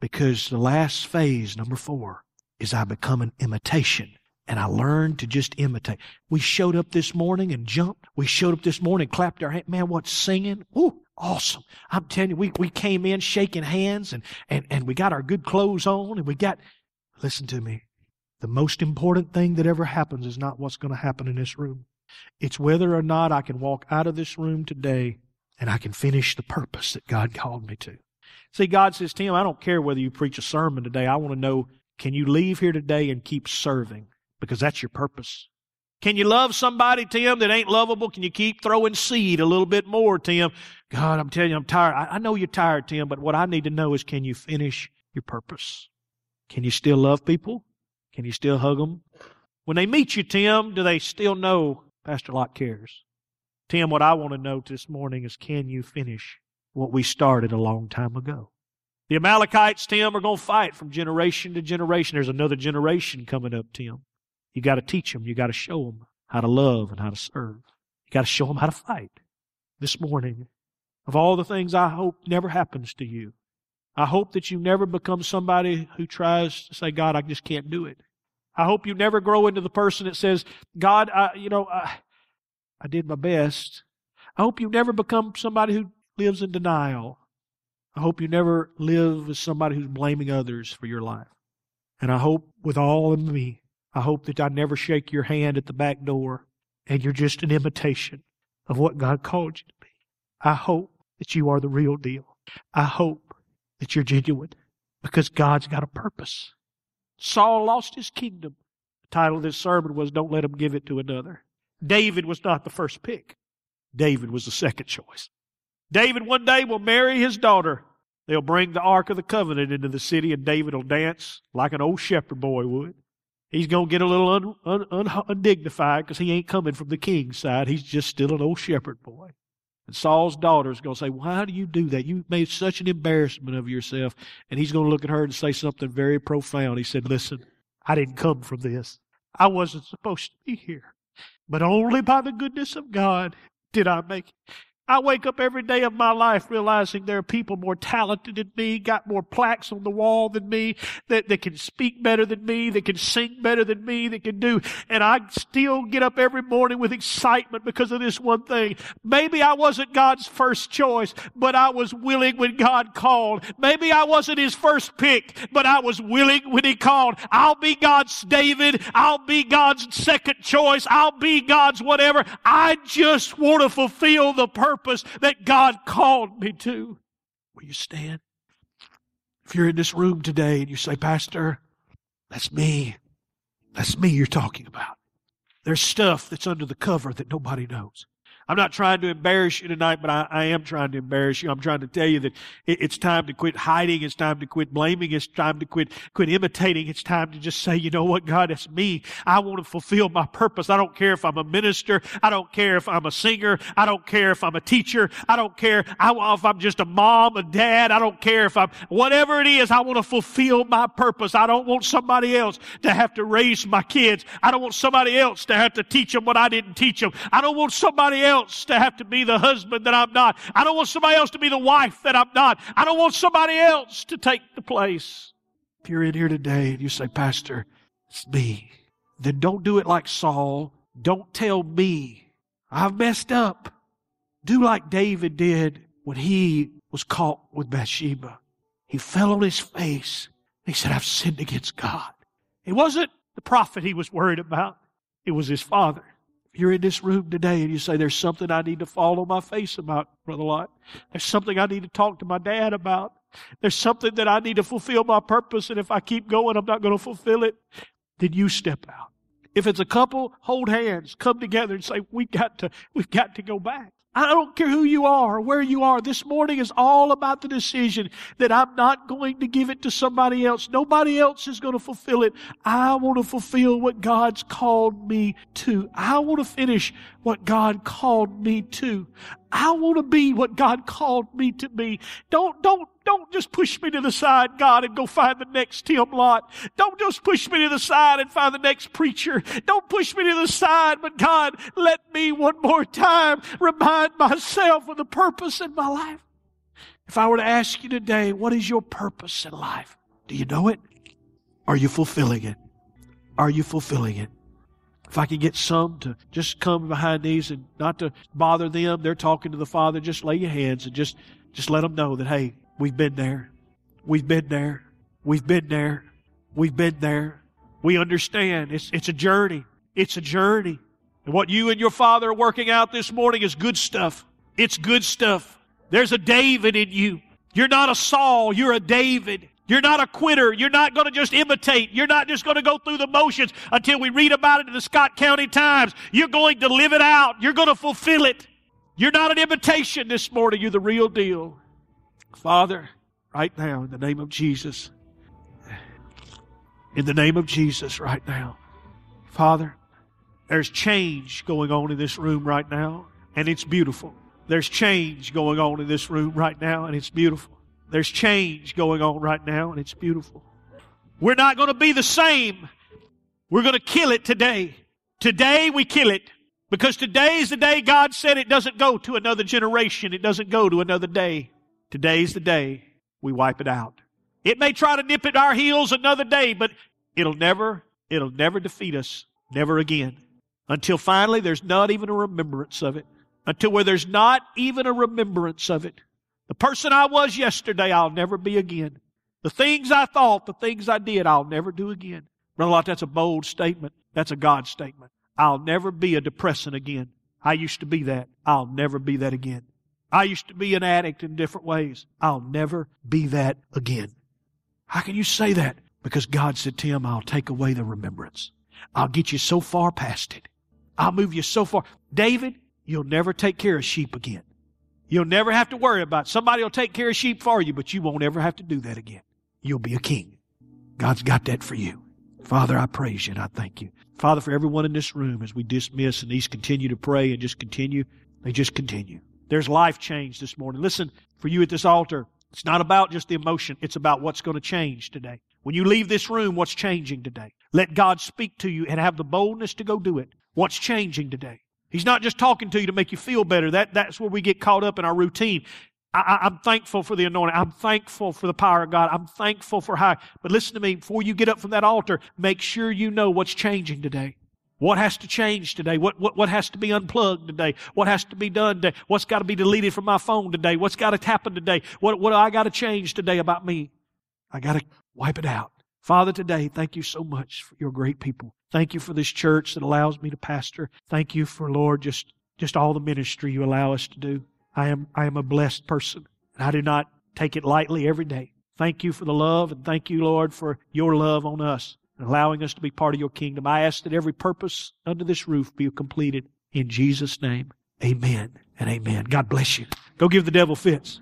Speaker 1: Because the last phase, number four, is I become an imitation and I learned to just imitate. We showed up this morning and jumped. We showed up this morning, clapped our hands. Man, what singing? Ooh, awesome. I'm telling you, we, we came in shaking hands and, and, and we got our good clothes on and we got, listen to me. The most important thing that ever happens is not what's going to happen in this room. It's whether or not I can walk out of this room today and I can finish the purpose that God called me to. See, God says, Tim, I don't care whether you preach a sermon today. I want to know, can you leave here today and keep serving? Because that's your purpose. Can you love somebody, Tim, that ain't lovable? Can you keep throwing seed a little bit more, Tim? God, I'm telling you, I'm tired. I, I know you're tired, Tim, but what I need to know is can you finish your purpose? Can you still love people? Can you still hug them? When they meet you, Tim, do they still know Pastor Lott cares? Tim, what I want to know this morning is can you finish what we started a long time ago? The Amalekites, Tim, are going to fight from generation to generation. There's another generation coming up, Tim. You got to teach them. You got to show them how to love and how to serve. You got to show them how to fight. This morning, of all the things I hope never happens to you, I hope that you never become somebody who tries to say, God, I just can't do it. I hope you never grow into the person that says, God, I, you know, I, I did my best. I hope you never become somebody who lives in denial. I hope you never live as somebody who's blaming others for your life. And I hope with all of me, I hope that I never shake your hand at the back door and you're just an imitation of what God called you. I hope that you are the real deal. I hope that you're genuine because God's got a purpose. Saul lost his kingdom. The title of this sermon was Don't Let Him Give It to Another. David was not the first pick. David was the second choice. David one day will marry his daughter. They'll bring the Ark of the Covenant into the city and David will dance like an old shepherd boy would. He's going to get a little un, un, un, undignified because he ain't coming from the king's side. He's just still an old shepherd boy. And Saul's daughter is going to say, Why do you do that? You made such an embarrassment of yourself. And he's going to look at her and say something very profound. He said, Listen, I didn't come from this. I wasn't supposed to be here. But only by the goodness of God did I make it. I wake up every day of my life realizing there are people more talented than me, got more plaques on the wall than me, that, that can speak better than me, that can sing better than me, that can do. And I still get up every morning with excitement because of this one thing. Maybe I wasn't God's first choice, but I was willing when God called. Maybe I wasn't his first pick, but I was willing when he called. I'll be God's David. I'll be God's second choice. I'll be God's whatever. I just want to fulfill the purpose purpose that God called me to. Will you stand? If you're in this room today and you say, Pastor, that's me. That's me you're talking about. There's stuff that's under the cover that nobody knows. I'm not trying to embarrass you tonight, but I, I, am trying to embarrass you. I'm trying to tell you that it, it's time to quit hiding. It's time to quit blaming. It's time to quit, quit imitating. It's time to just say, you know what, God, it's me. I want to fulfill my purpose. I don't care if I'm a minister. I don't care if I'm a singer. I don't care if I'm a teacher. I don't care if I'm just a mom, a dad. I don't care if I'm, whatever it is, I want to fulfill my purpose. I don't want somebody else to have to raise my kids. I don't want somebody else to have to teach them what I didn't teach them. I don't want somebody else else to have to be the husband that I'm not. I don't want somebody else to be the wife that I'm not. I don't want somebody else to take the place. If you're in here today and you say, Pastor, it's me, then don't do it like Saul. Don't tell me I've messed up. Do like David did when he was caught with Bathsheba. He fell on his face. He said, I've sinned against God. It wasn't the prophet he was worried about. It was his father. You're in this room today and you say, There's something I need to fall on my face about, Brother Lott. There's something I need to talk to my dad about. There's something that I need to fulfill my purpose, and if I keep going, I'm not going to fulfill it. Then you step out. If it's a couple, hold hands, come together and say, We got to, we've got to go back. I don't care who you are or where you are. This morning is all about the decision that I'm not going to give it to somebody else. Nobody else is going to fulfill it. I want to fulfill what God's called me to. I want to finish what God called me to. I want to be what God called me to be. Don't, don't, don't just push me to the side, God, and go find the next Tim Lot. Don't just push me to the side and find the next preacher. Don't push me to the side, but God, let me one more time remind myself of the purpose in my life. If I were to ask you today, what is your purpose in life? Do you know it? Are you fulfilling it? Are you fulfilling it?
Speaker 2: If I can get some to just come behind these and not to bother them, they're talking to the Father, just lay your hands and just, just let them know that, hey, we've been there. We've been there. We've been there. We've been there. We understand. It's, it's a journey. It's a journey. And what you and your Father are working out this morning is good stuff. It's good stuff. There's a David in you. You're not a Saul, you're a David. You're not a quitter. You're not going to just imitate. You're not just going to go through the motions until we read about it in the Scott County Times. You're going to live it out. You're going to fulfill it. You're not an imitation this morning. You're the real deal. Father, right now, in the name of Jesus, in the name of Jesus, right now, Father, there's change going on in this room right now, and it's beautiful. There's change going on in this room right now, and it's beautiful. There's change going on right now, and it's beautiful. We're not going to be the same. We're going to kill it today. Today we kill it. Because today is the day God said it doesn't go to another generation. It doesn't go to another day. Today's the day we wipe it out. It may try to nip at our heels another day, but it'll never, it'll never defeat us. Never again. Until finally there's not even a remembrance of it until where there's not even a remembrance of it. The person I was yesterday, I'll never be again. The things I thought, the things I did, I'll never do again. Brother Lott, that's a bold statement. That's a God statement. I'll never be a depressant again. I used to be that. I'll never be that again. I used to be an addict in different ways. I'll never be that again. How can you say that? Because God said, Tim, I'll take away the remembrance. I'll get you so far past it. I'll move you so far. David, You'll never take care of sheep again. You'll never have to worry about it. somebody will take care of sheep for you, but you won't ever have to do that again. You'll be a king. God's got that for you. Father, I praise you and I thank you. Father, for everyone in this room as we dismiss and these continue to pray and just continue, they just continue. There's life change this morning. Listen, for you at this altar, it's not about just the emotion. It's about what's going to change today. When you leave this room, what's changing today? Let God speak to you and have the boldness to go do it. What's changing today? He's not just talking to you to make you feel better. That, that's where we get caught up in our routine. I, am thankful for the anointing. I'm thankful for the power of God. I'm thankful for how. But listen to me. Before you get up from that altar, make sure you know what's changing today. What has to change today? What, what, what has to be unplugged today? What has to be done today? What's got to be deleted from my phone today? What's got to happen today? What, what do I got to change today about me? I got to wipe it out. Father, today, thank you so much for your great people. Thank you for this church that allows me to pastor. Thank you for, Lord, just, just all the ministry you allow us to do. I am, I am a blessed person, and I do not take it lightly every day. Thank you for the love, and thank you, Lord, for your love on us and allowing us to be part of your kingdom. I ask that every purpose under this roof be completed. In Jesus' name, amen and amen. God bless you. Go give the devil fits.